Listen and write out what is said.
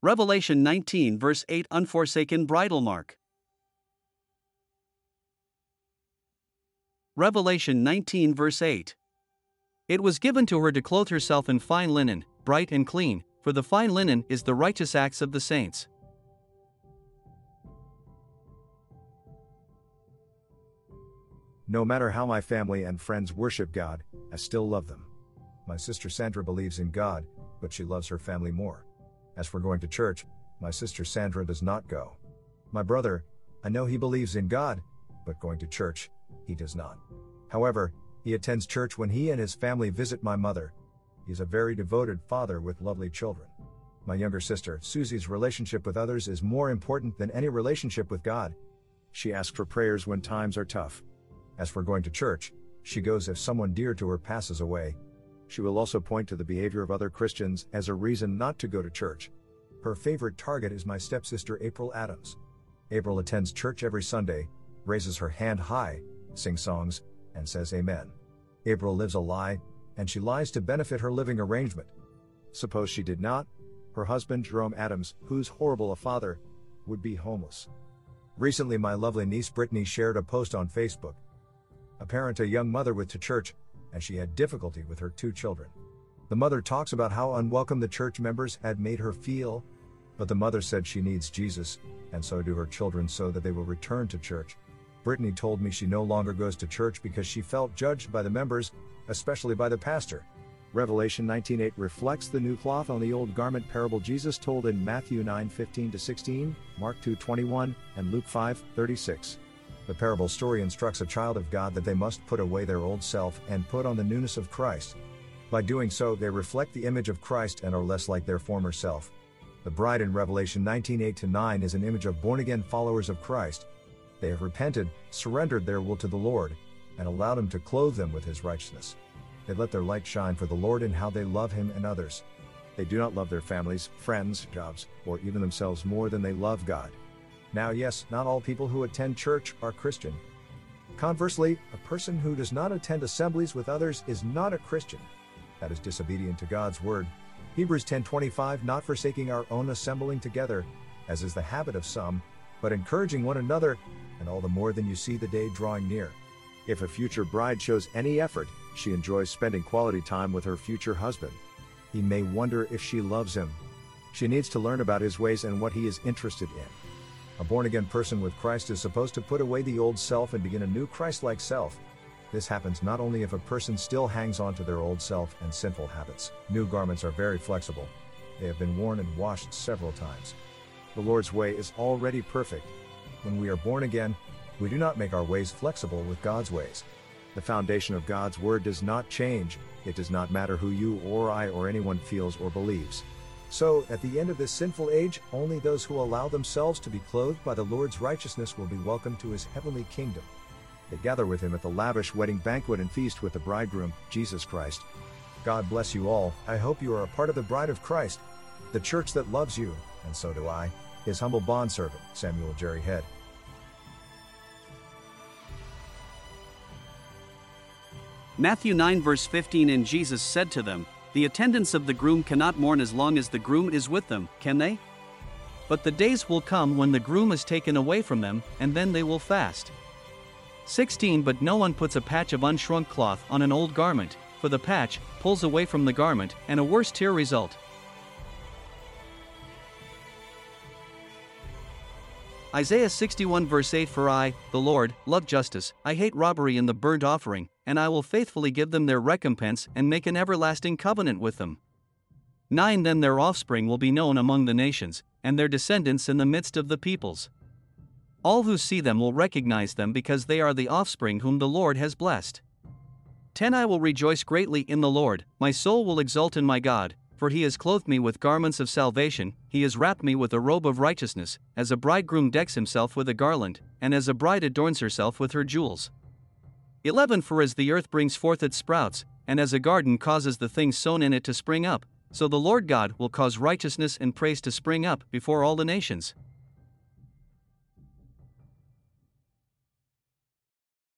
Revelation 19 verse 8 Unforsaken bridal mark. Revelation 19 verse 8. It was given to her to clothe herself in fine linen, bright and clean, for the fine linen is the righteous acts of the saints. No matter how my family and friends worship God, I still love them. My sister Sandra believes in God, but she loves her family more. As for going to church, my sister Sandra does not go. My brother, I know he believes in God, but going to church, he does not. However, he attends church when he and his family visit my mother. He is a very devoted father with lovely children. My younger sister, Susie's relationship with others is more important than any relationship with God. She asks for prayers when times are tough. As for going to church, she goes if someone dear to her passes away, she will also point to the behavior of other Christians as a reason not to go to church. Her favorite target is my stepsister April Adams. April attends church every Sunday, raises her hand high, sings songs, and says amen. April lives a lie, and she lies to benefit her living arrangement. Suppose she did not, her husband Jerome Adams, who's horrible a father, would be homeless. Recently, my lovely niece Brittany shared a post on Facebook. A parent, a young mother with to church, and she had difficulty with her two children. The mother talks about how unwelcome the church members had made her feel, but the mother said she needs Jesus, and so do her children so that they will return to church. Brittany told me she no longer goes to church because she felt judged by the members, especially by the pastor. Revelation 19:8 reflects the new cloth on the old garment parable Jesus told in Matthew 9:15 to 16, Mark 2:21, and Luke 5:36. The parable story instructs a child of God that they must put away their old self and put on the newness of Christ. By doing so, they reflect the image of Christ and are less like their former self. The bride in Revelation 19:8 9 is an image of born again followers of Christ. They have repented, surrendered their will to the Lord, and allowed Him to clothe them with His righteousness. They let their light shine for the Lord in how they love Him and others. They do not love their families, friends, jobs, or even themselves more than they love God. Now, yes, not all people who attend church are Christian. Conversely, a person who does not attend assemblies with others is not a Christian. That is disobedient to God's word. Hebrews 10:25 not forsaking our own assembling together, as is the habit of some, but encouraging one another, and all the more than you see the day drawing near. If a future bride shows any effort, she enjoys spending quality time with her future husband. He may wonder if she loves him. She needs to learn about his ways and what he is interested in. A born again person with Christ is supposed to put away the old self and begin a new Christ like self. This happens not only if a person still hangs on to their old self and sinful habits. New garments are very flexible. They have been worn and washed several times. The Lord's way is already perfect. When we are born again, we do not make our ways flexible with God's ways. The foundation of God's word does not change. It does not matter who you or I or anyone feels or believes. So, at the end of this sinful age, only those who allow themselves to be clothed by the Lord's righteousness will be welcomed to his heavenly kingdom. They gather with him at the lavish wedding banquet and feast with the bridegroom, Jesus Christ. God bless you all. I hope you are a part of the bride of Christ, the church that loves you, and so do I, his humble bondservant, Samuel Jerry Head. Matthew 9 verse 15 And Jesus said to them, the attendants of the groom cannot mourn as long as the groom is with them, can they? But the days will come when the groom is taken away from them, and then they will fast. 16 But no one puts a patch of unshrunk cloth on an old garment, for the patch pulls away from the garment, and a worse tear result. Isaiah 61 verse 8 For I, the Lord, love justice, I hate robbery in the burnt offering, and I will faithfully give them their recompense and make an everlasting covenant with them. 9 Then their offspring will be known among the nations, and their descendants in the midst of the peoples. All who see them will recognize them because they are the offspring whom the Lord has blessed. 10 I will rejoice greatly in the Lord, my soul will exult in my God, for he has clothed me with garments of salvation, he has wrapped me with a robe of righteousness, as a bridegroom decks himself with a garland, and as a bride adorns herself with her jewels. 11 For as the earth brings forth its sprouts, and as a garden causes the things sown in it to spring up, so the Lord God will cause righteousness and praise to spring up before all the nations.